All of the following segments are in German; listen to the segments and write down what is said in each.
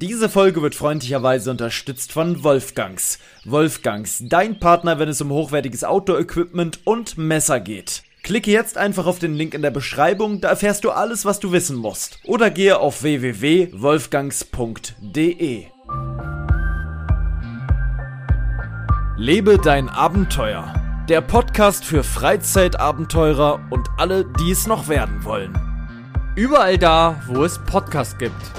Diese Folge wird freundlicherweise unterstützt von Wolfgangs. Wolfgangs, dein Partner, wenn es um hochwertiges Outdoor-Equipment und Messer geht. Klicke jetzt einfach auf den Link in der Beschreibung, da erfährst du alles, was du wissen musst. Oder gehe auf www.wolfgangs.de. Lebe dein Abenteuer. Der Podcast für Freizeitabenteurer und alle, die es noch werden wollen. Überall da, wo es Podcasts gibt.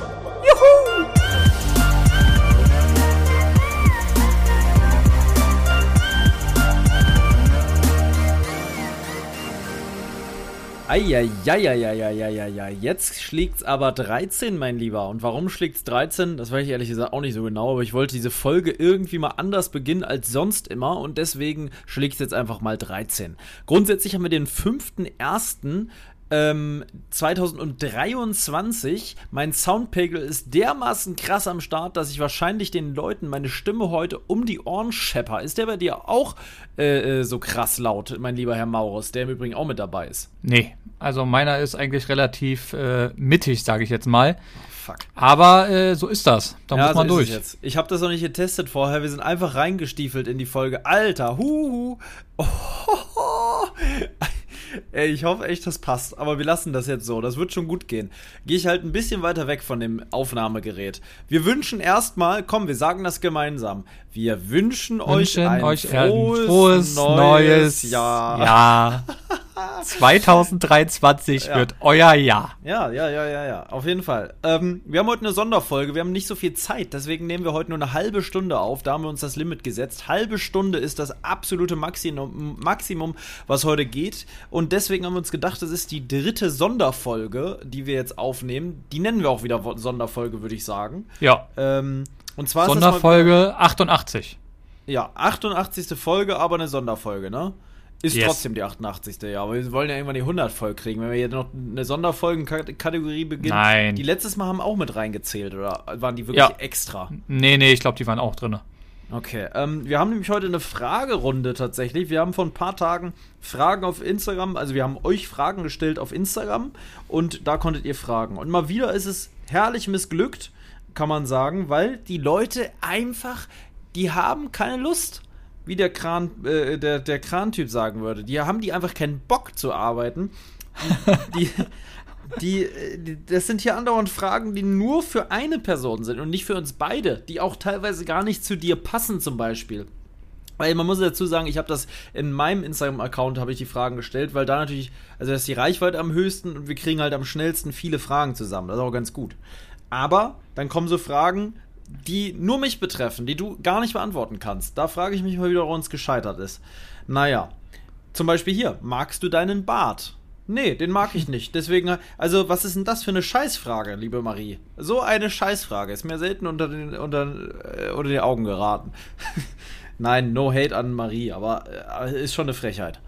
Eieieiei, jetzt schlägt's aber 13, mein Lieber. Und warum schlägt's 13? Das weiß ich ehrlich gesagt auch nicht so genau, aber ich wollte diese Folge irgendwie mal anders beginnen als sonst immer und deswegen schlägt's jetzt einfach mal 13. Grundsätzlich haben wir den 5.1 ähm, 2023. Mein Soundpegel ist dermaßen krass am Start, dass ich wahrscheinlich den Leuten meine Stimme heute um die Ohren schepper. Ist der bei dir auch äh, äh, so krass laut, mein lieber Herr Maurus, der im Übrigen auch mit dabei ist? Nee, also meiner ist eigentlich relativ äh, mittig, sage ich jetzt mal. Fuck. Aber äh, so ist das. Da Ja, muss man so durch. Ich habe das noch nicht getestet vorher. Wir sind einfach reingestiefelt in die Folge. Alter, huhu. Oh, Ey, ich hoffe echt, das passt. Aber wir lassen das jetzt so. Das wird schon gut gehen. Gehe ich halt ein bisschen weiter weg von dem Aufnahmegerät. Wir wünschen erstmal, komm, wir sagen das gemeinsam. Wir wünschen, Wünschen euch ein euch frohes, frohes neues, Jahr. Jahr. 2023 Ja. wird euer Jahr. Ja, ja, ja, ja, ja, auf jeden Fall. Ähm, wir haben heute eine Sonderfolge, wir haben nicht so viel Zeit, deswegen nehmen wir heute nur eine halbe Stunde auf. Da haben wir uns das Limit gesetzt. Halbe Stunde ist das absolute Maximum, Maximum was heute geht. Und deswegen haben wir uns gedacht, das ist die dritte Sonderfolge, die wir jetzt aufnehmen. Die nennen wir auch wieder Sonderfolge, würde ich sagen. Ja. Ähm, und zwar ist das mal- Sonderfolge 88. ja, 88. Folge, aber eine Sonderfolge, ne? Ist Yes. trotzdem die 88. Ja, aber wir wollen ja irgendwann die 100 voll kriegen. Wenn wir jetzt noch eine Sonderfolgenkategorie beginnen. Nein. Die letztes Mal haben auch mit reingezählt, oder waren die wirklich Ja. extra? Nee, nee, ich glaube, die waren auch drin. Okay, ähm, wir haben nämlich heute eine Fragerunde tatsächlich. Wir haben vor ein paar Tagen Fragen auf Instagram, also wir haben euch Fragen gestellt auf Instagram und da konntet ihr fragen. Und mal wieder ist es herrlich missglückt, kann man sagen, weil die Leute einfach, die haben keine Lust. Wie der Kran, äh, der, der Kran-Typ sagen würde. Die haben die einfach keinen Bock zu arbeiten. Die, die, äh, die, das sind hier andauernd Fragen, die nur für eine Person sind und nicht für uns beide, die auch teilweise gar nicht zu dir passen, zum Beispiel. Weil man muss dazu sagen, ich habe das in meinem Instagram-Account habe ich die Fragen gestellt, weil da natürlich, also da ist die Reichweite am höchsten und wir kriegen halt am schnellsten viele Fragen zusammen. Das ist auch ganz gut. Aber dann kommen so Fragen, die nur mich betreffen, die du gar nicht beantworten kannst. Da frage ich mich mal wieder, woran es gescheitert ist. Naja, zum Beispiel hier, magst du deinen Bart? Nee, den mag ich nicht. Deswegen, also, was ist denn das für eine Scheißfrage, liebe Marie? So eine Scheißfrage ist mir selten unter den, unter, äh, unter die Augen geraten. Nein, no hate an Marie, aber äh, ist schon eine Frechheit.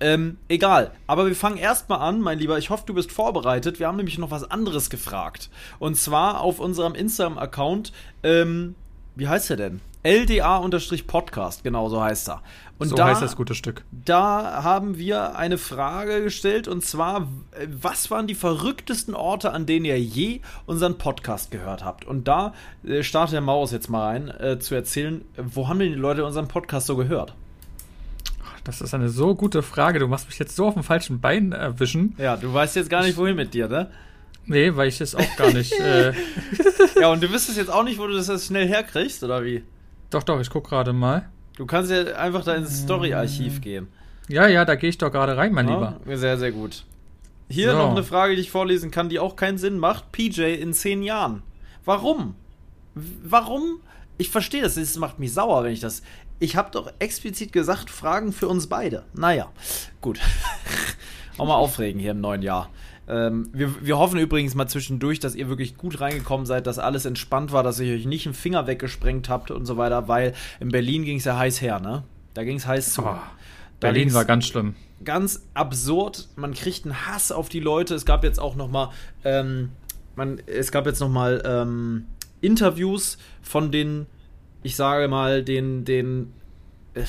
Ähm, egal. Aber wir fangen erstmal an, mein Lieber. Ich hoffe, du bist vorbereitet. Wir haben nämlich noch was anderes gefragt. Und zwar auf unserem Instagram-Account, ähm, wie heißt er denn? LDA-Podcast, genau so heißt er. Und so da, heißt das gute Stück. da haben wir eine Frage gestellt und zwar, was waren die verrücktesten Orte, an denen ihr je unseren Podcast gehört habt? Und da äh, startet der Maus jetzt mal rein, äh, zu erzählen, äh, wo haben denn die Leute unseren Podcast so gehört? Das ist eine so gute Frage. Du machst mich jetzt so auf dem falschen Bein erwischen. Ja, du weißt jetzt gar nicht, wohin mit dir, ne? Nee, weil ich es auch gar nicht. äh, Ja, und du wüsstest jetzt auch nicht, wo du das jetzt schnell herkriegst, oder wie? doch, doch, ich guck gerade mal. Du kannst ja einfach da ins Story-Archiv gehen. Ja, ja, da gehe ich doch gerade rein, mein Ja, Lieber. Sehr, sehr gut. Hier So. noch eine Frage, die ich vorlesen kann, die auch keinen Sinn macht. PJ in zehn Jahren. Warum? Warum? Ich verstehe das. Es macht mich sauer, wenn ich das. Ich habe doch explizit gesagt, Fragen für uns beide. Naja, gut. auch mal aufregen hier im neuen Jahr. Ähm, wir, wir hoffen übrigens mal zwischendurch, dass ihr wirklich gut reingekommen seid, dass alles entspannt war, dass ihr euch nicht einen Finger weggesprengt habt und so weiter, weil in Berlin ging es ja heiß her, ne? Da ging es heiß zu. Oh, Berlin war ganz schlimm. ganz absurd. Man kriegt einen Hass auf die Leute. Es gab jetzt auch noch mal, ähm, man, es gab jetzt noch mal ähm, Interviews von den, ich sage mal, den, den, äh,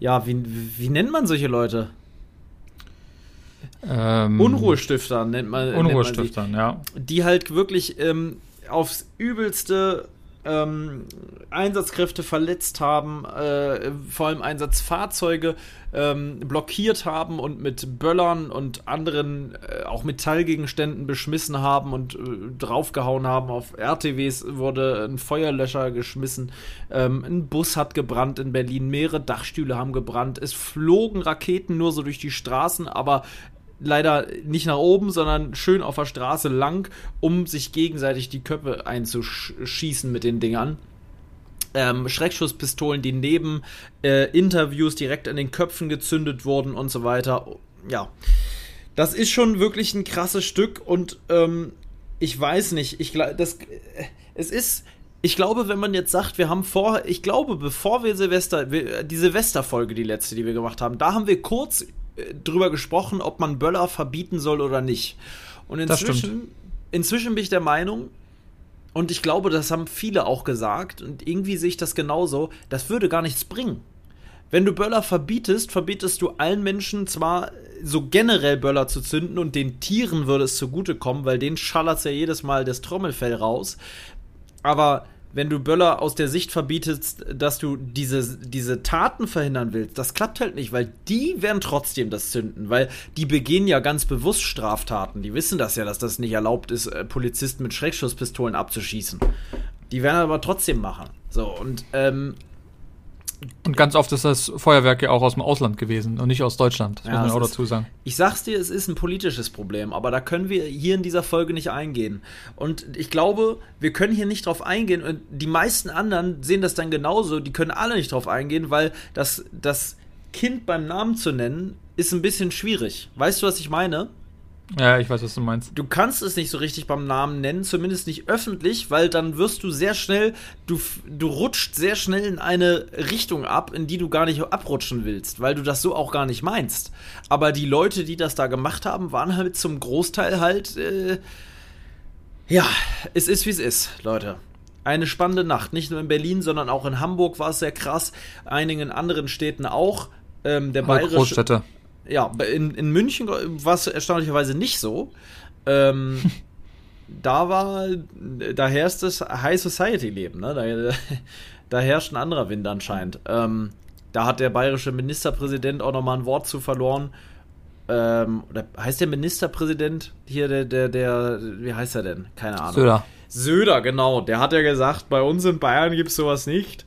ja, wie, wie nennt man solche Leute? Ähm, Unruhestiftern nennt man. nennt man sie Unruhestiftern, ja. die halt wirklich ähm, aufs Übelste ähm, Einsatzkräfte verletzt haben, äh, vor allem Einsatzfahrzeuge ähm, blockiert haben und mit Böllern und anderen äh, auch Metallgegenständen beschmissen haben und äh, draufgehauen haben. Auf RTWs wurde ein Feuerlöscher geschmissen. Ähm, ein Bus hat gebrannt in Berlin, mehrere Dachstühle haben gebrannt. Es flogen Raketen nur so durch die Straßen, aber leider nicht nach oben, sondern schön auf der Straße lang, um sich gegenseitig die Köpfe einzuschießen mit den Dingern. Ähm, Schreckschusspistolen, die neben äh, Interviews direkt an den Köpfen gezündet wurden und so weiter. Ja, das ist schon wirklich ein krasses Stück und ähm, ich weiß nicht, ich das äh, es ist ich glaube, wenn man jetzt sagt, wir haben vor, ich glaube, bevor wir Silvester, die Silvesterfolge, die letzte, die wir gemacht haben, da haben wir kurz drüber gesprochen, ob man Böller verbieten soll oder nicht. Und inzwischen, inzwischen bin ich der Meinung, und ich glaube, das haben viele auch gesagt, und irgendwie sehe ich das genauso, das würde gar nichts bringen. Wenn du Böller verbietest, verbietest du allen Menschen zwar so generell Böller zu zünden und den Tieren würde es zugutekommen, weil denen schallert ja jedes Mal das Trommelfell raus. Aber wenn du Böller aus der Sicht verbietest, dass du diese, diese Taten verhindern willst, das klappt halt nicht, weil die werden trotzdem das zünden, weil die begehen ja ganz bewusst Straftaten. Die wissen das ja, dass das nicht erlaubt ist, äh, Polizisten mit Schreckschusspistolen abzuschießen. Die werden aber trotzdem machen. So, und ähm, und ganz oft ist das Feuerwerk ja auch aus dem Ausland gewesen und nicht aus Deutschland. Das ja, muss man auch ist, dazu sagen. Ich sag's dir, es ist ein politisches Problem, aber da können wir hier in dieser Folge nicht eingehen. Und ich glaube, wir können hier nicht drauf eingehen und die meisten anderen sehen das dann genauso. Die können alle nicht drauf eingehen, weil das, das Kind beim Namen zu nennen ist ein bisschen schwierig. Weißt du, was ich meine? Ja, ich weiß, was du meinst. Du kannst es nicht so richtig beim Namen nennen, zumindest nicht öffentlich, weil dann wirst du sehr schnell, du, du rutscht sehr schnell in eine Richtung ab, in die du gar nicht abrutschen willst, weil du das so auch gar nicht meinst. Aber die Leute, die das da gemacht haben, waren halt zum Großteil halt, äh, ja, es ist wie es ist, Leute. Eine spannende Nacht, nicht nur in Berlin, sondern auch in Hamburg war es sehr krass, einigen anderen Städten auch. Ähm, der bayerische, Großstädte ja, in, in München war es erstaunlicherweise nicht so. Ähm, da war, da herrscht das High Society-Leben, ne? Da, da, herrscht ein anderer Wind anscheinend. Ähm, da hat der bayerische Ministerpräsident auch nochmal ein Wort zu verloren. Ähm, oder heißt der Ministerpräsident hier, der, der, der, wie heißt er denn? Keine Ahnung. Söder. Söder, genau. Der hat ja gesagt, bei uns in Bayern gibt es sowas nicht.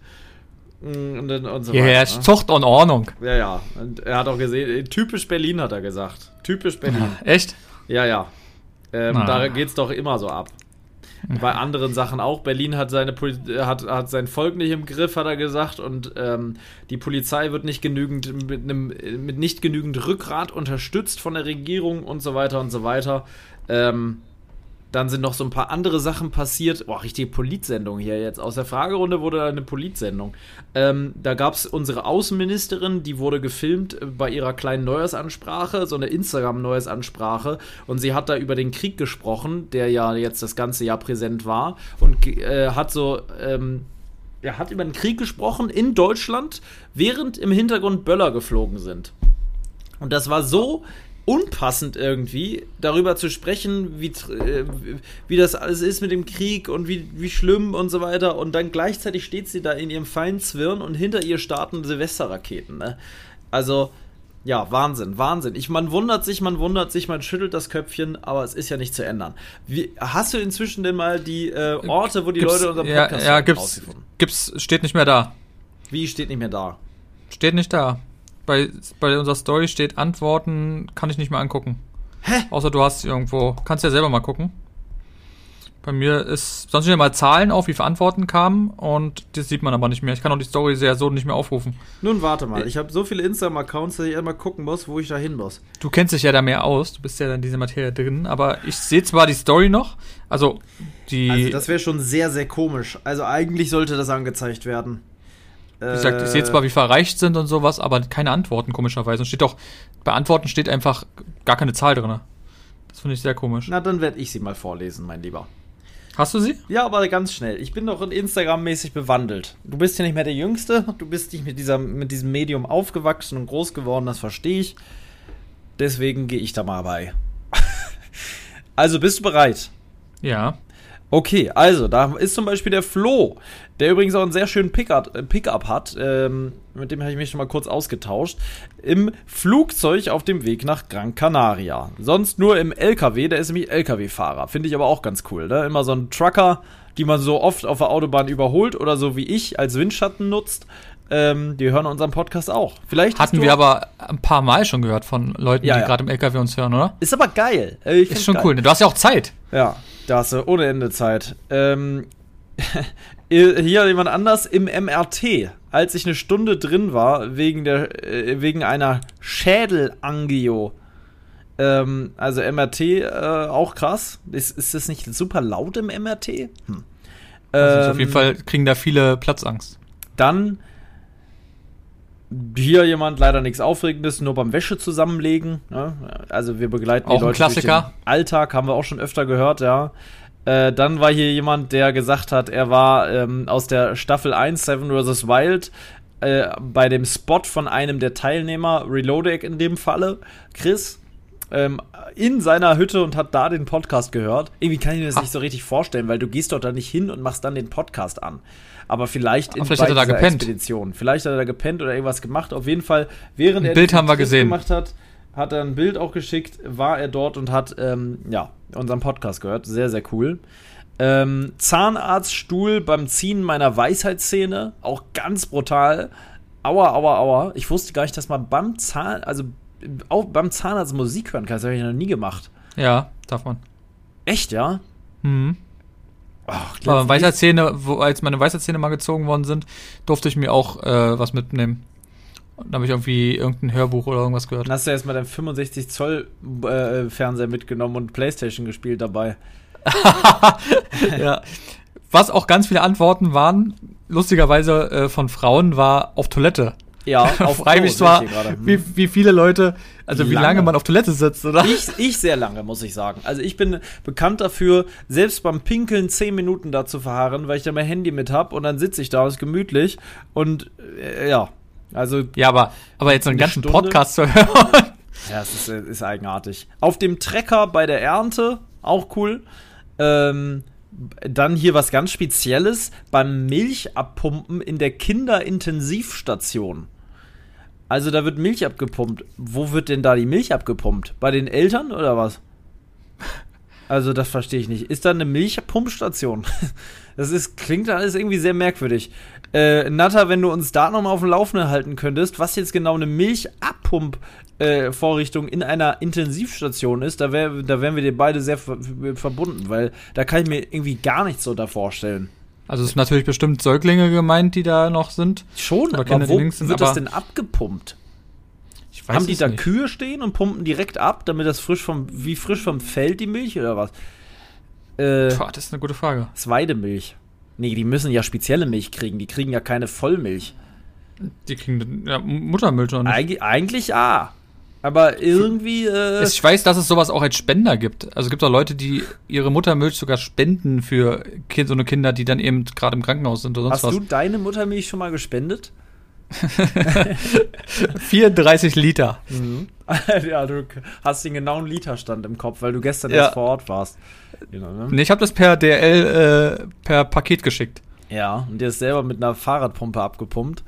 Und, und so Hier herrscht ne? Zucht und Ordnung. Ja, ja. Und er hat auch gesehen, typisch Berlin hat er gesagt. Typisch Berlin. Echt? Ja, ja. Ähm, da geht es doch immer so ab. Bei anderen Sachen auch. Berlin hat, seine hat, hat sein Volk nicht im Griff, hat er gesagt. Und ähm, die Polizei wird nicht genügend mit, einem, mit nicht genügend Rückgrat unterstützt von der Regierung und so weiter und so weiter. Ähm, dann sind noch so ein paar andere Sachen passiert. Boah, richtige Politsendung hier jetzt. Aus der Fragerunde wurde eine Politsendung. Ähm, da gab es unsere Außenministerin, die wurde gefilmt äh, bei ihrer kleinen Neujahrsansprache, so eine Instagram-Neujahrsansprache. Und sie hat da über den Krieg gesprochen, der ja jetzt das ganze Jahr präsent war. Und äh, hat so. Ähm, er hat über den Krieg gesprochen in Deutschland, während im Hintergrund Böller geflogen sind. Und das war so unpassend irgendwie, darüber zu sprechen, wie, äh, wie das alles ist mit dem Krieg und wie, wie schlimm und so weiter. Und dann gleichzeitig steht sie da in ihrem feinen Zwirn und hinter ihr starten Silvesterraketen. Ne? Also, ja, Wahnsinn, Wahnsinn. Ich, man wundert sich, man wundert sich, man schüttelt das Köpfchen, aber es ist ja nicht zu ändern. Wie, hast du inzwischen denn mal die äh, Orte, wo die gibt's, Leute unseren Podcast ja, ja, gibt's, gibt's, steht nicht mehr da. Wie steht nicht mehr da? Steht nicht da bei, bei unserer Story steht Antworten, kann ich nicht mehr angucken. Hä? Außer du hast irgendwo, kannst ja selber mal gucken. Bei mir ist, sonst stehen mal Zahlen auf, wie viele Antworten kamen und das sieht man aber nicht mehr. Ich kann auch die Story sehr so nicht mehr aufrufen. Nun warte mal, ich habe so viele Instagram-Accounts, dass ich einmal gucken muss, wo ich da hin muss. Du kennst dich ja da mehr aus, du bist ja in dieser Materie drin, aber ich sehe zwar die Story noch, also die. Also das wäre schon sehr, sehr komisch. Also eigentlich sollte das angezeigt werden. Wie gesagt, ich sehe zwar, wie verreicht sind und sowas, aber keine Antworten, komischerweise. Und steht doch, bei Antworten steht einfach gar keine Zahl drin. Das finde ich sehr komisch. Na, dann werde ich sie mal vorlesen, mein Lieber. Hast du sie? Ja, aber ganz schnell. Ich bin doch Instagram-mäßig bewandelt. Du bist ja nicht mehr der Jüngste. Du bist nicht mit, dieser, mit diesem Medium aufgewachsen und groß geworden, das verstehe ich. Deswegen gehe ich da mal bei. also, bist du bereit? Ja. Okay, also da ist zum Beispiel der Flo, der übrigens auch einen sehr schönen Pickup, äh, Pickup hat. Ähm, mit dem habe ich mich schon mal kurz ausgetauscht. Im Flugzeug auf dem Weg nach Gran Canaria. Sonst nur im LKW, der ist nämlich LKW-Fahrer. Finde ich aber auch ganz cool. Ne? Immer so ein Trucker, die man so oft auf der Autobahn überholt oder so wie ich als Windschatten nutzt. Ähm, die hören unseren Podcast auch. Vielleicht Hatten wir aber ein paar Mal schon gehört von Leuten, ja, die ja. gerade im LKW uns hören, oder? Ist aber geil. ist schon geil. cool. Du hast ja auch Zeit. Ja, da hast du ohne Ende Zeit. Ähm, hier jemand anders im MRT, als ich eine Stunde drin war, wegen, der, äh, wegen einer Schädelangio. Ähm, also MRT äh, auch krass. Ist, ist das nicht super laut im MRT? Hm. Also auf jeden ähm, Fall kriegen da viele Platzangst. Dann hier jemand leider nichts Aufregendes, nur beim Wäsche zusammenlegen. Ne? Also wir begleiten auch die Leute durch den Alltag, haben wir auch schon öfter gehört, ja. Äh, dann war hier jemand, der gesagt hat, er war ähm, aus der Staffel 1 Seven vs. Wild äh, bei dem Spot von einem der Teilnehmer, Reloading in dem Falle, Chris, ähm, in seiner Hütte und hat da den Podcast gehört. Irgendwie kann ich mir das ha. nicht so richtig vorstellen, weil du gehst dort da nicht hin und machst dann den Podcast an aber vielleicht in vielleicht hat er da gepennt. Expedition. Vielleicht hat er da gepennt oder irgendwas gemacht. Auf jeden Fall, während ein er Bild haben wir gesehen. gemacht hat, hat er ein Bild auch geschickt, war er dort und hat ähm, ja unseren Podcast gehört. Sehr, sehr cool. Ähm, Zahnarztstuhl beim Ziehen meiner Weisheitszähne, auch ganz brutal. Aua, aua, aua. Ich wusste gar nicht, dass man beim Zahn, also auch beim Zahnarzt Musik hören kann. Das habe ich noch nie gemacht. Ja, darf man. Echt, ja? Mhm. Ach, Aber Weisheitszähne, wo, als meine Weisheitszähne mal gezogen worden sind, durfte ich mir auch äh, was mitnehmen. Und da habe ich irgendwie irgendein Hörbuch oder irgendwas gehört. Dann hast du erstmal deinen 65 Zoll äh, Fernseher mitgenommen und Playstation gespielt dabei. ja. Was auch ganz viele Antworten waren, lustigerweise äh, von Frauen, war auf Toilette. Ja, auf frage mich zwar, wie, wie viele Leute, also wie lange. lange. man auf Toilette sitzt, oder? Ich, ich sehr lange, muss ich sagen. Also ich bin bekannt dafür, selbst beim Pinkeln zehn Minuten da zu verharren, weil ich da mein Handy mit hab und dann sitze ich da, ist gemütlich und äh, ja, also. Ja, aber, aber jetzt so einen ganzen Stunde, Podcast zu hören. Ja, es ist, ist eigenartig. Auf dem Trecker bei der Ernte, auch cool. Ähm, dann hier was ganz Spezielles beim Milchabpumpen in der Kinderintensivstation. Also da wird Milch abgepumpt. Wo wird denn da die Milch abgepumpt? Bei den Eltern oder was? Also das verstehe ich nicht. Ist da eine Milchpumpstation? Das ist, klingt alles irgendwie sehr merkwürdig. Äh, Natter, wenn du uns da nochmal auf dem Laufenden halten könntest, was jetzt genau eine Milchabpump-Vorrichtung äh, in einer Intensivstation ist, da, wär, da wären wir dir beide sehr ver verbunden, weil da kann ich mir irgendwie gar nichts so da vorstellen. Also es sind natürlich bestimmt Säuglinge gemeint, die da noch sind. Schon, aber Kinder, wo sind, wird das denn abgepumpt? Ich weiß Haben die da nicht. Kühe stehen und pumpen direkt ab, damit das frisch vom, wie frisch vom Feld die Milch oder was? Äh, Boah, das ist eine gute Frage. Das Weidemilch. Nee, die müssen ja spezielle Milch kriegen. Die kriegen ja keine Vollmilch. Die kriegen ja, Muttermilch oder nicht? Eig eigentlich ja. Aber irgendwie. Äh ich weiß, dass es sowas auch als Spender gibt. Also es gibt auch Leute, die ihre Muttermilch sogar spenden für kind, so eine Kinder, die dann eben gerade im Krankenhaus sind oder sonst Hast was. Hast du deine Muttermilch schon mal gespendet? 34 Liter. Mhm. ja, du hast den genauen Literstand im Kopf, weil du gestern ja. erst vor Ort warst. Genau, ne? Nee, ich habe das per DL äh, per Paket geschickt. Ja, und dir ist selber mit einer Fahrradpumpe abgepumpt.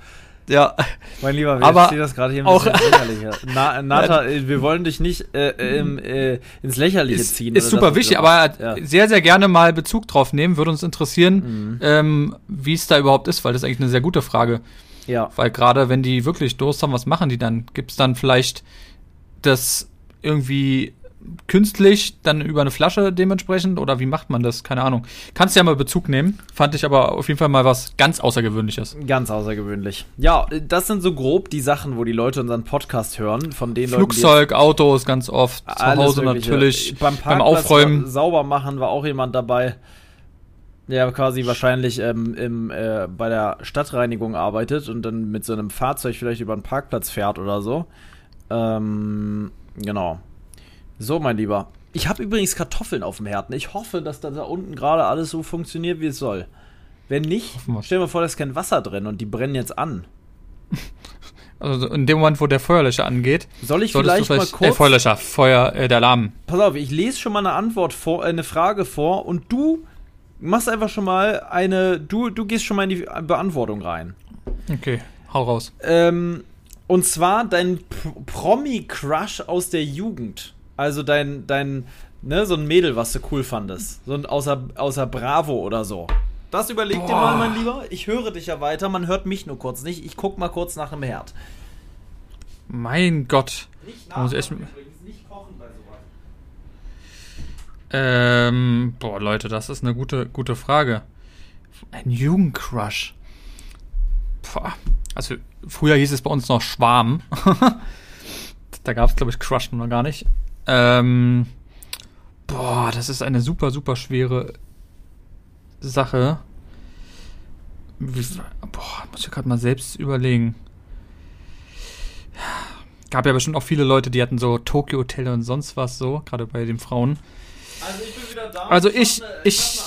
Ja. Mein Lieber, wir aber das gerade hier ein bisschen lächerlicher. Na, Nata, wir wollen dich nicht äh, äh, ins Lächerliche ist, ziehen. Ist super wichtig, aber ja. sehr, sehr gerne mal Bezug drauf nehmen. Würde uns interessieren, mhm. ähm, wie es da überhaupt ist, weil das ist eigentlich eine sehr gute Frage. Ja. Weil gerade wenn die wirklich Durst haben, was machen die dann? Gibt es dann vielleicht das irgendwie künstlich dann über eine Flasche dementsprechend oder wie macht man das? Keine Ahnung. Kannst ja mal Bezug nehmen. Fand ich aber auf jeden Fall mal was ganz Außergewöhnliches. Ganz außergewöhnlich. Ja, das sind so grob die Sachen, wo die Leute unseren Podcast hören, von denen Flugzeug, Leuten, Autos ganz oft, zu Hause mögliche. natürlich, beim, beim Aufräumen. Sauber machen war auch jemand dabei. Der quasi wahrscheinlich ähm, im, äh, bei der Stadtreinigung arbeitet und dann mit so einem Fahrzeug vielleicht über einen Parkplatz fährt oder so. Ähm, genau. So, mein Lieber. Ich habe übrigens Kartoffeln auf dem Herd. Ich hoffe, dass da, da unten gerade alles so funktioniert, wie es soll. Wenn nicht, stell dir vor, da ist kein Wasser drin und die brennen jetzt an. Also in dem Moment, wo der Feuerlöscher angeht, soll ich vielleicht, vielleicht mal kurz. Äh, Feuerlöscher, Feuer, äh, der Alarm. Pass auf, ich lese schon mal eine Antwort vor, äh, eine Frage vor und du machst einfach schon mal eine. Du, du gehst schon mal in die Beantwortung rein. Okay, hau raus. Ähm, und zwar dein Promi-Crush aus der Jugend. Also dein, dein, ne, so ein Mädel, was du cool fandest. So ein außer, außer Bravo oder so. Das überleg dir mal, mein Lieber. Ich höre dich ja weiter, man hört mich nur kurz nicht. Ich guck mal kurz nach dem Herd. Mein Gott. Nicht Da muss ich echt- übrigens, nicht kochen bei sowas. Ähm, boah, Leute, das ist eine gute, gute Frage. Ein Jugendcrush. Boah. Also, früher hieß es bei uns noch Schwarm. da gab es, glaube ich, Crush noch gar nicht. Ähm, boah, das ist eine super, super schwere Sache. Boah, muss ich gerade mal selbst überlegen. Gab ja bestimmt auch viele Leute, die hatten so Tokyo Hotel und sonst was so, gerade bei den Frauen. Also ich bin wieder da. Also ich- ich-.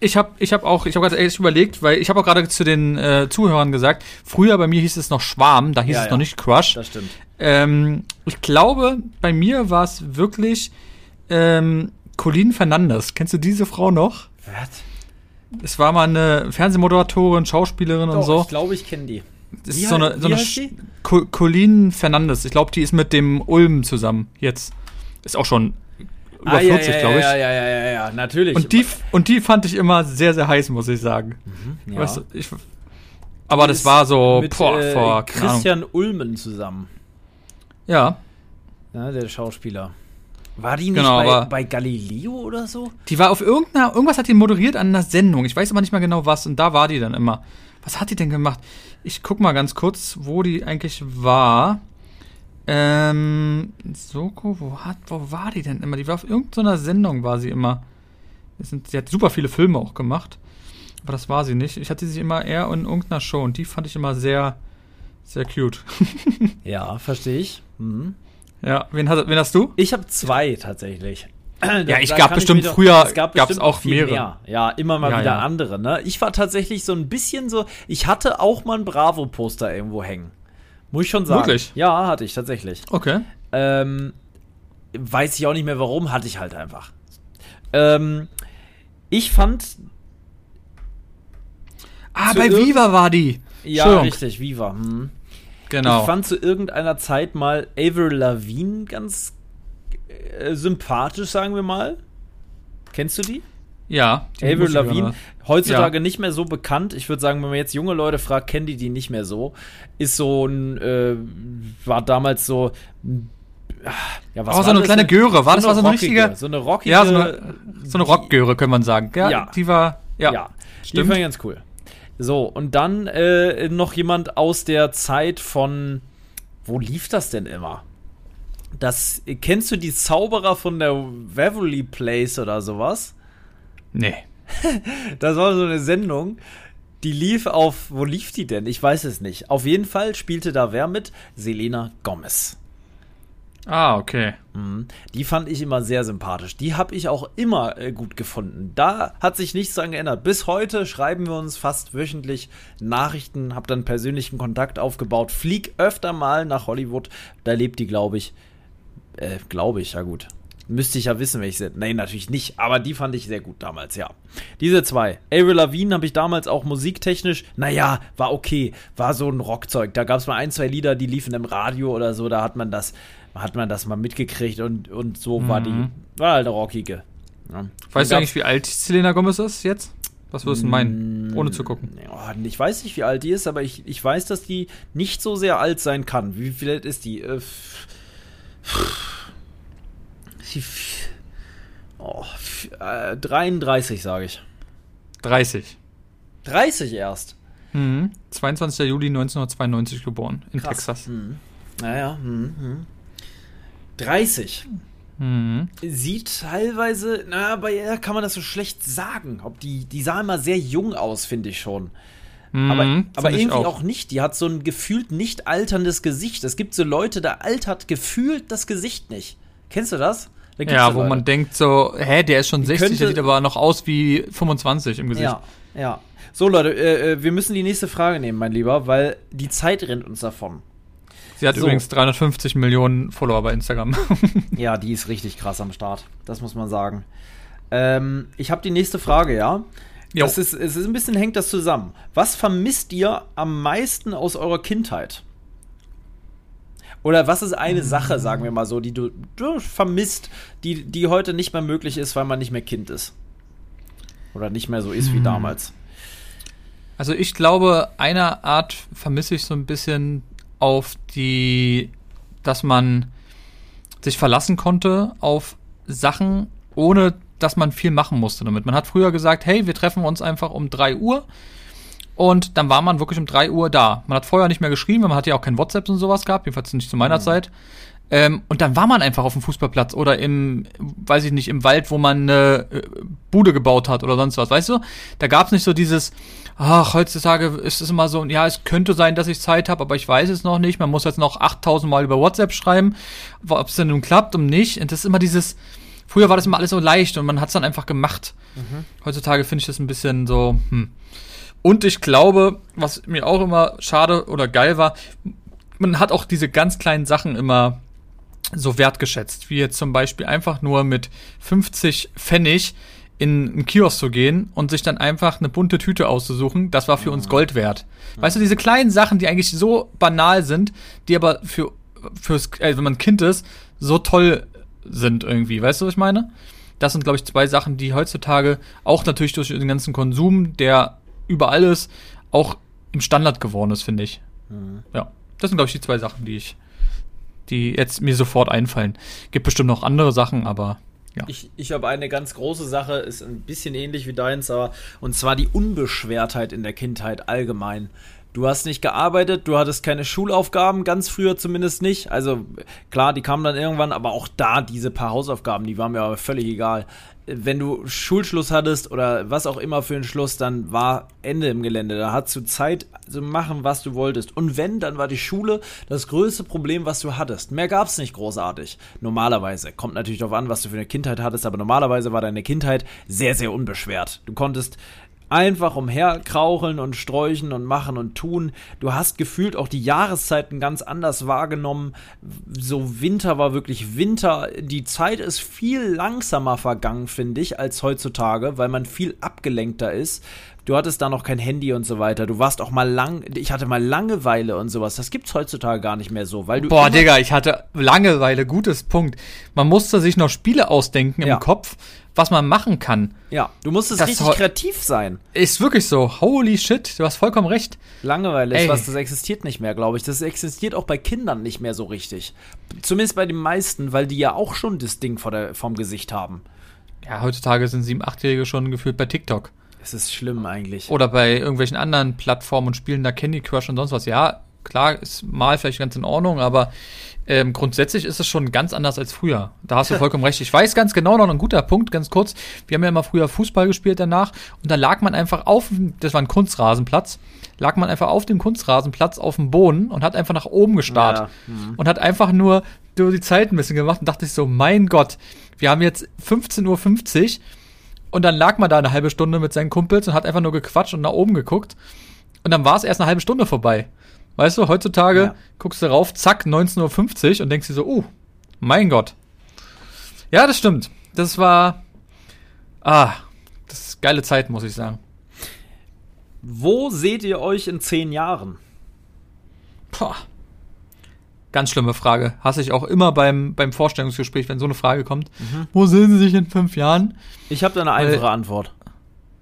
Ich habe ich hab auch, ich habe gerade echt überlegt, weil ich habe auch gerade zu den äh, Zuhörern gesagt, früher bei mir hieß es noch Schwarm, da hieß Ja, es ja. noch nicht Crush. Das stimmt. Ähm, ich glaube, bei mir war es wirklich ähm, Colleen Fernandes. Kennst du diese Frau noch? Was? Es war mal eine Fernsehmoderatorin, Schauspielerin und Doch, so. ich glaube, ich kenne die. Das Wie ist so eine, hei- so wie eine Sch-? Co Colleen Fernandes. Ich glaube, die ist mit dem Ulm zusammen jetzt. Ist auch schon über Ah, ja, 40, ja, glaube ich. Ja, ja, ja, ja, ja, natürlich. Und die, und die fand ich immer sehr, sehr heiß, muss ich sagen. ja. Weißt du, ich, aber das war so mit boah, äh, vor. Christian Ulmen zusammen. Ja, Ja, der Schauspieler. War die nicht Genau, bei, bei Galileo oder so? die war auf irgendeiner, irgendwas hat die moderiert an einer Sendung. Ich weiß aber nicht mehr genau was und da war die dann immer. Was hat die denn gemacht? Ich guck mal ganz kurz, wo die eigentlich war. Ähm, Soko, wo hat, wo war die denn immer? Die war auf irgendeiner Sendung, war sie immer. Sind, sie hat super viele Filme auch gemacht. Aber das war sie nicht. Ich hatte sie immer eher in irgendeiner Show und die fand ich immer sehr, sehr cute. Ja, verstehe ich. Mhm. ja, wen, hast, wen hast du? Ich habe zwei tatsächlich. Ja, ich gab bestimmt früher- gab's bestimmt auch mehrere. Mehr. Ja, immer mal Ja, wieder ja. andere. Ne? Ich war tatsächlich so ein bisschen so. Ich hatte auch mal ein Bravo-Poster irgendwo hängen. Muss ich schon sagen. Wirklich? Ja, hatte ich tatsächlich. Okay. Ähm, weiß ich auch nicht mehr warum, hatte ich halt einfach. Ähm, ich fand, Ah, bei Viva war die. ja, richtig, Viva. Hm. Genau. Ich fand zu irgendeiner Zeit mal Avril Lavigne ganz äh, sympathisch, sagen wir mal. Kennst du die? ja. die Avril Lavigne, heutzutage Ja. nicht mehr so bekannt. Ich würde sagen, wenn man jetzt junge Leute fragt, kennen die die nicht mehr so. Ist so ein, äh, war damals so, ah, ja, was Oh, war so eine das kleine? Göre. War das eine war so ein rockige- richtiger. So eine rockige. Ja, so eine, so eine Rockgöre, kann man sagen. Ja, Ja. die war. Ja. Ja, die stimmt. fand ich ganz cool. So, und dann äh, noch jemand aus der Zeit von. Wo lief das denn immer? Das, kennst du die Zauberer von der Waverly Place oder sowas? Nee. Das war so eine Sendung, die lief auf, wo lief die denn? Ich weiß es nicht. Auf jeden Fall spielte da wer mit? Selena Gomez. Ah, okay. Mhm. Die fand ich immer sehr sympathisch. Die habe ich auch immer äh, gut gefunden. Da hat sich nichts dran geändert. Bis heute schreiben wir uns fast wöchentlich Nachrichten, habe dann persönlichen Kontakt aufgebaut, flieg öfter mal nach Hollywood. Da lebt die, glaube ich. Äh, glaube ich, ja gut. Müsste ich ja wissen, welche sind. Nein, natürlich nicht. Aber die fand ich sehr gut damals, ja. Diese zwei. Avril Lavigne habe ich damals auch musiktechnisch, naja, war okay. War so ein Rockzeug. Da gab es mal ein, zwei Lieder, die liefen im Radio oder so. Da hat man das, hat man das mal mitgekriegt und, und so war die, Mhm. war halt eine rockige. Ja. Weißt du eigentlich, wie alt Selena Gomez ist jetzt? Was würdest du meinen? Mm, Ohne zu gucken. Ich weiß nicht, wie alt die ist, aber ich, ich weiß, dass die nicht so sehr alt sein kann. Wie viel alt ist die? Äh, oh, äh, 33, sage ich. 30. 30 erst. Mhm. 22. Juli 1992 geboren. In Krass. Texas. Hm. Naja, hm, hm. 30. Mhm. Sieht teilweise, na, bei ihr kann man das so schlecht sagen. Ob die, die sah immer sehr jung aus, finde ich schon. Aber, Mhm, aber ich irgendwie auch. nicht. Die hat so ein gefühlt nicht alterndes Gesicht. Es gibt so Leute, da altert gefühlt das Gesicht nicht. Kennst du das? Da Ja, wo Leute. man denkt so, hä, der ist schon 60, könnte- der sieht aber noch aus wie 25 im Gesicht. Ja, ja. So, Leute, äh, äh, wir müssen die nächste Frage nehmen, mein Lieber, weil die Zeit rennt uns davon. Sie hat So. übrigens 350 Millionen Follower bei Instagram. Ja, die ist richtig krass am Start. Das muss man sagen. Ähm, ich habe die nächste Frage, ja. Jo. Das ist, es ist ein bisschen hängt das zusammen. Was vermisst ihr am meisten aus eurer Kindheit? Oder was ist eine Sache, sagen wir mal so, die du, du vermisst, die, die heute nicht mehr möglich ist, weil man nicht mehr Kind ist? Oder nicht mehr so ist wie damals? Also ich glaube, einer Art vermisse ich so ein bisschen auf die, dass man sich verlassen konnte auf Sachen, ohne dass man viel machen musste damit. Man hat früher gesagt, hey, wir treffen uns einfach um 3 Uhr und dann war man wirklich um 3 Uhr da. Man hat vorher nicht mehr geschrieben, man hat ja auch kein WhatsApp und sowas gehabt, jedenfalls nicht zu meiner Zeit. Ähm, und dann war man einfach auf dem Fußballplatz oder im, weiß ich nicht, im Wald, wo man eine äh, Bude gebaut hat oder sonst was, weißt du? Da gab's nicht so dieses, ach, heutzutage ist es immer so, ja, es könnte sein, dass ich Zeit habe, aber ich weiß es noch nicht. Man muss jetzt noch 8000 Mal über WhatsApp schreiben, ob es denn nun klappt und nicht. Und das ist immer dieses, früher war das immer alles so leicht und man hat's dann einfach gemacht. Heutzutage finde ich das ein bisschen so, hm. Und ich glaube, was mir auch immer schade oder geil war, man hat auch diese ganz kleinen Sachen immer so wertgeschätzt, wie jetzt zum Beispiel einfach nur mit 50 Pfennig in einen Kiosk zu gehen und sich dann einfach eine bunte Tüte auszusuchen, das war für uns Gold wert. Weißt du, diese kleinen Sachen, die eigentlich so banal sind, die aber für fürs, äh, wenn man ein Kind ist, so toll sind irgendwie. Weißt du, was ich meine? Das sind, glaube ich, zwei Sachen, die heutzutage auch natürlich durch den ganzen Konsum, der überall ist, auch im Standard geworden ist, finde ich. Ja, das sind, glaube ich, die zwei Sachen, die ich, die jetzt mir sofort einfallen. Gibt bestimmt noch andere Sachen, aber ja. Ich, ich habe eine ganz große Sache, ist ein bisschen ähnlich wie deins, aber und zwar die Unbeschwertheit in der Kindheit allgemein. Du hast nicht gearbeitet, du hattest keine Schulaufgaben, ganz früher zumindest nicht. Also klar, die kamen dann irgendwann, aber auch da diese paar Hausaufgaben, die waren mir aber völlig egal. Wenn du Schulschluss hattest oder was auch immer für einen Schluss, dann war Ende im Gelände. Da hattest du Zeit zu machen, was du wolltest. Und wenn, dann war die Schule das größte Problem, was du hattest. Mehr gab es nicht großartig. Normalerweise. Kommt natürlich darauf an, was du für eine Kindheit hattest, aber normalerweise war deine Kindheit sehr, sehr unbeschwert. Du konntest einfach umherkraucheln und sträuchen und machen und tun. Du hast gefühlt auch die Jahreszeiten ganz anders wahrgenommen. So Winter war wirklich Winter. Die Zeit ist viel langsamer vergangen, finde ich, als heutzutage, weil man viel abgelenkter ist. Du hattest da noch kein Handy und so weiter. Du warst auch mal lang, ich hatte mal Langeweile und sowas. Das gibt's heutzutage gar nicht mehr so, weil du Boah, Digga, ich hatte Langeweile, gutes Punkt. Man musste sich noch Spiele ausdenken Ja. im Kopf, was man machen kann. Ja, du musstest Das richtig kreativ sein. Ist wirklich so. Holy shit, du hast vollkommen recht. Langeweile ist Ey. was, das existiert nicht mehr, glaube ich. Das existiert auch bei Kindern nicht mehr so richtig. Zumindest bei den meisten, weil die ja auch schon das Ding vor der, vorm Gesicht haben. Ja, heutzutage sind sieben, achtjährige schon gefühlt bei TikTok. Es ist schlimm eigentlich. Oder bei irgendwelchen anderen Plattformen und spielen da Candy Crush und sonst was. Ja, klar, ist mal vielleicht ganz in Ordnung, aber ähm, grundsätzlich ist es schon ganz anders als früher. Da hast du vollkommen recht. Ich weiß ganz genau noch ein guter Punkt, ganz kurz. Wir haben ja immer früher Fußball gespielt danach und da lag man einfach auf, das war ein Kunstrasenplatz, lag man einfach auf dem Kunstrasenplatz auf dem Boden und hat einfach nach oben gestarrt Ja, hm. und hat einfach nur die Zeit ein bisschen gemacht und dachte ich so, mein Gott, wir haben jetzt 15.50 Uhr und dann lag man da eine halbe Stunde mit seinen Kumpels und hat einfach nur gequatscht und nach oben geguckt. Und dann war es erst eine halbe Stunde vorbei. Weißt du, heutzutage Ja. guckst du rauf, zack, 19.50 Uhr und denkst dir so, uh, mein Gott. Ja, das stimmt. Das war, ah, das ist geile Zeit, muss ich sagen. Wo seht ihr euch in zehn Jahren? Boah. Ganz schlimme Frage. Hasse ich auch immer beim, beim Vorstellungsgespräch, wenn so eine Frage kommt. Wo sehen Sie sich in fünf Jahren? Ich habe da eine Weil- einfache Antwort.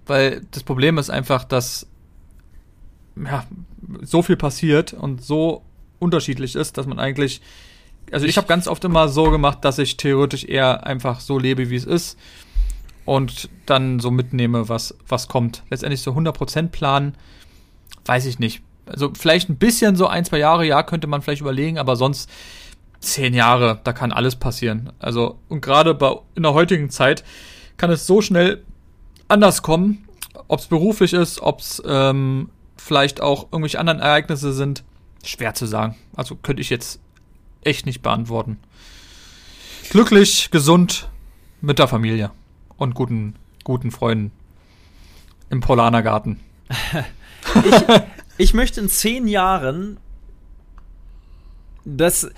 Weil das Problem ist einfach, dass ja, so viel passiert und so unterschiedlich ist, dass man eigentlich. Also ich habe ganz oft immer so gemacht, dass ich theoretisch eher einfach so lebe, wie es ist und dann so mitnehme, was, was kommt. Letztendlich so 100% planen, weiß ich nicht. Also vielleicht ein bisschen so ein, zwei Jahre, ja, könnte man vielleicht überlegen, aber sonst zehn Jahre, da kann alles passieren. Also und gerade bei in der heutigen Zeit kann es so schnell anders kommen, ob es beruflich ist, ob es ähm, vielleicht auch irgendwelche anderen Ereignisse sind, schwer zu sagen. Also könnte ich jetzt echt nicht beantworten. Glücklich, gesund, mit der Familie und guten, guten Freunden im Polanergarten. Ich möchte in zehn Jahren das.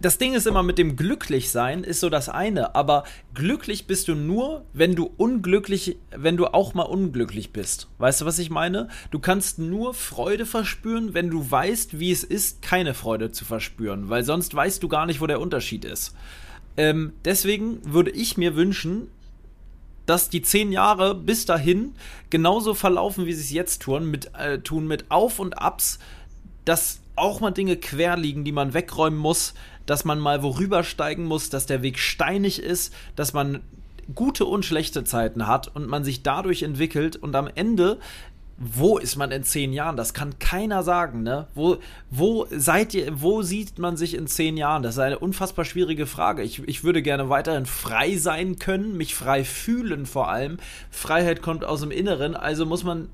das Ding ist immer mit dem Glücklichsein ist so das eine, aber glücklich bist du nur, wenn du unglücklich, wenn du auch mal unglücklich bist. Weißt du, was ich meine? Du kannst nur Freude verspüren, wenn du weißt, wie es ist, keine Freude zu verspüren, weil sonst weißt du gar nicht, wo der Unterschied ist. Ähm, deswegen würde ich mir wünschen, dass die zehn Jahre bis dahin genauso verlaufen, wie sie es jetzt tun, mit, äh, tun mit Auf und Abs, dass auch mal Dinge quer liegen, die man wegräumen muss, dass man mal worüber steigen muss, dass der Weg steinig ist, dass man gute und schlechte Zeiten hat und man sich dadurch entwickelt und am Ende wo ist man in zehn Jahren? Das kann keiner sagen, ne? Wo, wo seid ihr, wo sieht man sich in zehn Jahren? Das ist eine unfassbar schwierige Frage. Ich, ich würde gerne weiterhin frei sein können, mich frei fühlen vor allem. Freiheit kommt aus dem Inneren, also muss man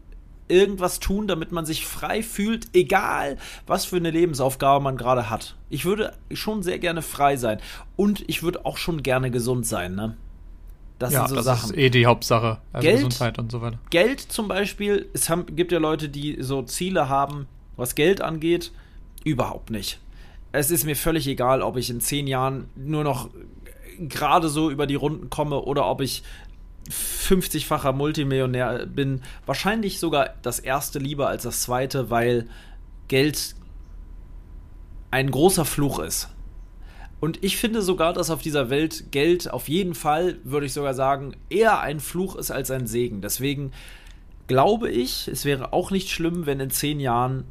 irgendwas tun, damit man sich frei fühlt, egal was für eine Lebensaufgabe man gerade hat. Ich würde schon sehr gerne frei sein und ich würde auch schon gerne gesund sein, ne? Das ja, sind so das Sachen. ist eh die Hauptsache. Also Geld, Gesundheit und so weiter. Geld zum Beispiel, es haben, gibt ja Leute, die so Ziele haben, was Geld angeht, überhaupt nicht. Es ist mir völlig egal, ob ich in zehn Jahren nur noch gerade so über die Runden komme oder ob ich 50-facher Multimillionär bin, wahrscheinlich sogar das erste lieber als das zweite, weil Geld ein großer Fluch ist. Und ich finde sogar, dass auf dieser Welt Geld auf jeden Fall, würde ich sogar sagen, eher ein Fluch ist als ein Segen. Deswegen glaube ich, es wäre auch nicht schlimm, wenn in zehn Jahren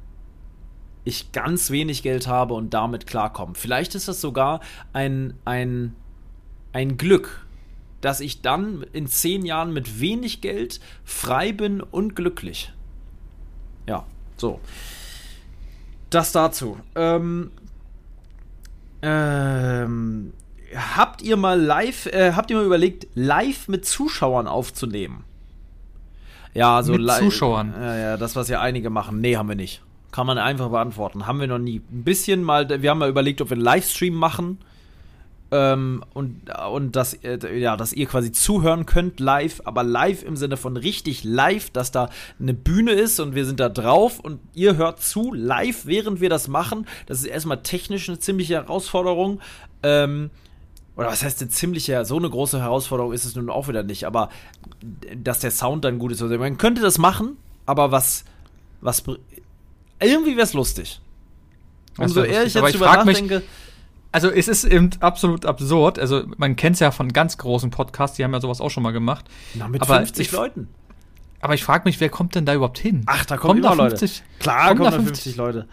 ich ganz wenig Geld habe und damit klarkomme. Vielleicht ist das sogar ein, ein, ein Glück, dass ich dann in zehn Jahren mit wenig Geld frei bin und glücklich. Ja, so. Das dazu. Ähm, ähm, habt ihr mal live, äh, habt ihr mal überlegt, live mit Zuschauern aufzunehmen? Ja, so mit Zuschauern. Ja, ja, das, was ja einige machen. Nee, haben wir nicht. Kann man einfach beantworten. Haben wir noch nie. Ein bisschen mal, wir haben mal überlegt, ob wir einen Livestream machen ähm, und, und dass, äh, ja, dass ihr quasi zuhören könnt live, aber live im Sinne von richtig live, dass da eine Bühne ist und wir sind da drauf und ihr hört zu live, während wir das machen. Das ist erstmal technisch eine ziemliche Herausforderung. Ähm, oder was heißt denn ziemliche, so eine große Herausforderung ist es nun auch wieder nicht, aber dass der Sound dann gut ist. Also man könnte das machen, aber was, was, irgendwie wäre es lustig. Umso eher ich jetzt drüber nachdenke, mich, also es ist eben absolut absurd. Also man kennt es ja von ganz großen Podcasts, die haben ja sowas auch schon mal gemacht. Na, mit aber 50 ich, Leuten. Aber ich frage mich, wer kommt denn da überhaupt hin? Ach, da kommen kommt da 50, Leute. Klar kommen, kommen da 50, 50 Leute.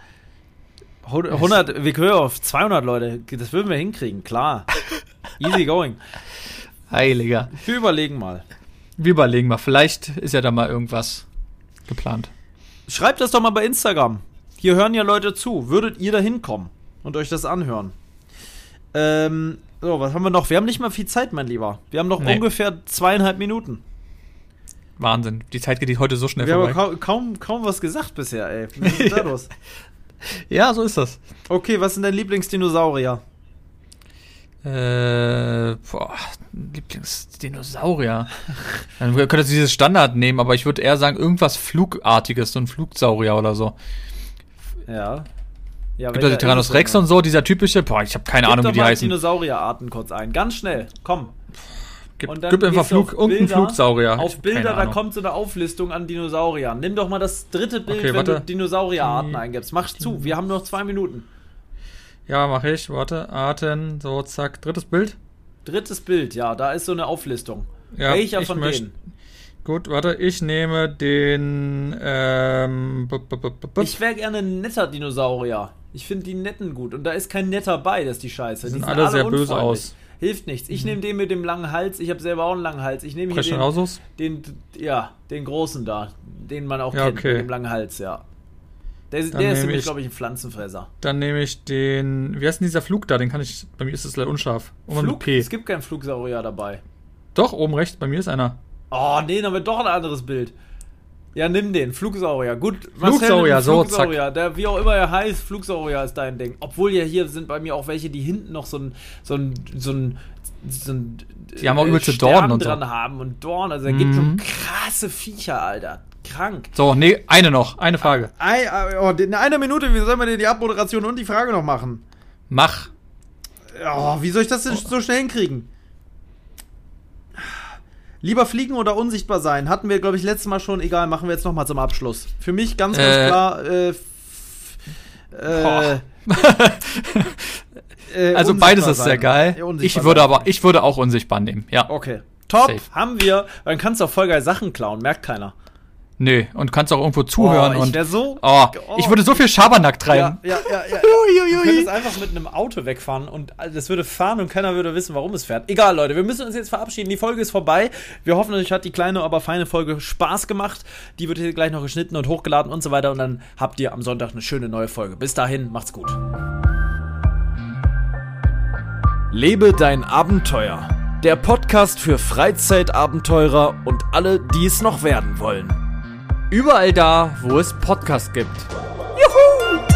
100, wir können auf 200 Leute. Das würden wir hinkriegen, klar. Easy going. Heiliger. Wir überlegen mal. Wir überlegen mal. Vielleicht ist ja da mal irgendwas geplant. Schreibt das doch mal bei Instagram. Hier hören ja Leute zu. Würdet ihr da hinkommen und euch das anhören? Ähm, so, was haben wir noch? Wir haben nicht mal viel Zeit, mein Lieber. Wir haben noch nee. ungefähr zweieinhalb Minuten. Wahnsinn. Die Zeit geht heute so schnell wir vorbei. Wir haben kaum, kaum was gesagt bisher, ey. Was ist da los? ja, so ist das. Okay, was sind dein Lieblingsdinosaurier? Äh, boah, Lieblingsdinosaurier. Dann könnte du dieses Standard nehmen, aber ich würde eher sagen, irgendwas Flugartiges, so ein Flugsaurier oder so. Ja. Ja, Gibt also Tyrannos Rex und so, dieser typische, boah, ich habe keine Gib Ahnung, wie die heißen. Dinosaurierarten kurz ein, ganz schnell, komm. Gib, gib einfach Flug, irgendeinen Flugsaurier. Auf Bilder, da kommt so eine Auflistung an Dinosauriern. Nimm doch mal das dritte Bild, okay, wenn warte. du Dinosaurierarten eingibst. Mach zu, wir haben noch zwei Minuten. Ja, mach ich. Warte, Arten, so, zack. Drittes Bild. Drittes Bild, ja, da ist so eine Auflistung. Ja, Welcher von denen? Gut, warte, ich nehme den. Ähm, ich wäre gerne ein netter Dinosaurier. Ich finde die netten gut. Und da ist kein netter bei, das ist die Scheiße. Die, die sehen alle, alle sehr böse aus. Hilft nichts. Ich mhm. nehme den mit dem langen Hals. Ich habe selber auch einen langen Hals. Ich nehme hier den, den, ja, den großen da, den man auch ja, kennt okay. mit dem langen Hals, ja. Der, der ist nämlich, glaube ich, ein Pflanzenfresser. Dann nehme ich den. Wie heißt denn dieser Flug da? Den kann ich. Bei mir ist es leider unscharf. Flug? Es gibt keinen Flugsaurier dabei. Doch, oben rechts, bei mir ist einer. Oh, nee, dann haben wir doch ein anderes Bild. Ja, nimm den. Flugsaurier. Gut. Flugsaurier, so, Flugsaurier. zack. Der, wie auch immer er heißt, Flugsaurier ist dein Ding. Obwohl ja hier sind bei mir auch welche, die hinten noch so ein, so ein, so ein, so ein die haben auch übelste Dornen und dran so. haben und Dorn. Also da mhm. gibt schon krasse Viecher, Alter. Krank. So, nee, eine noch. Eine Frage. Ein, oh, in einer Minute, wie sollen wir denn die Abmoderation und die Frage noch machen? Mach. Oh, wie soll ich das denn so schnell hinkriegen? Lieber fliegen oder unsichtbar sein? Hatten wir, glaube ich, letztes Mal schon. Egal, machen wir jetzt nochmal zum Abschluss. Für mich ganz, ganz Äh. klar. Äh, äh, äh, Also beides ist sein. sehr geil. Ja, Ich würde sein. aber, ich würde auch unsichtbar nehmen, ja. Okay. Top, Safe. haben wir. Dann kannst du auch voll geil Sachen klauen, merkt keiner. Nö, und kannst auch irgendwo zuhören oh, ich und. so. Oh, oh, ich würde so viel Schabernack ja, treiben. ja, ja, ja. Ui, Du ui, könntest einfach mit einem Auto wegfahren und das würde fahren und keiner würde wissen, warum es fährt. Egal, Leute, wir müssen uns jetzt verabschieden. Die Folge ist vorbei. Wir hoffen, euch hat die kleine, aber feine Folge Spaß gemacht. Die wird hier gleich noch geschnitten und hochgeladen und so weiter. Und dann habt ihr am Sonntag eine schöne neue Folge. Bis dahin, macht's gut. Lebe dein Abenteuer. Der Podcast für Freizeitabenteurer und alle, die es noch werden wollen. Überall da, wo es Podcasts gibt. Juhu!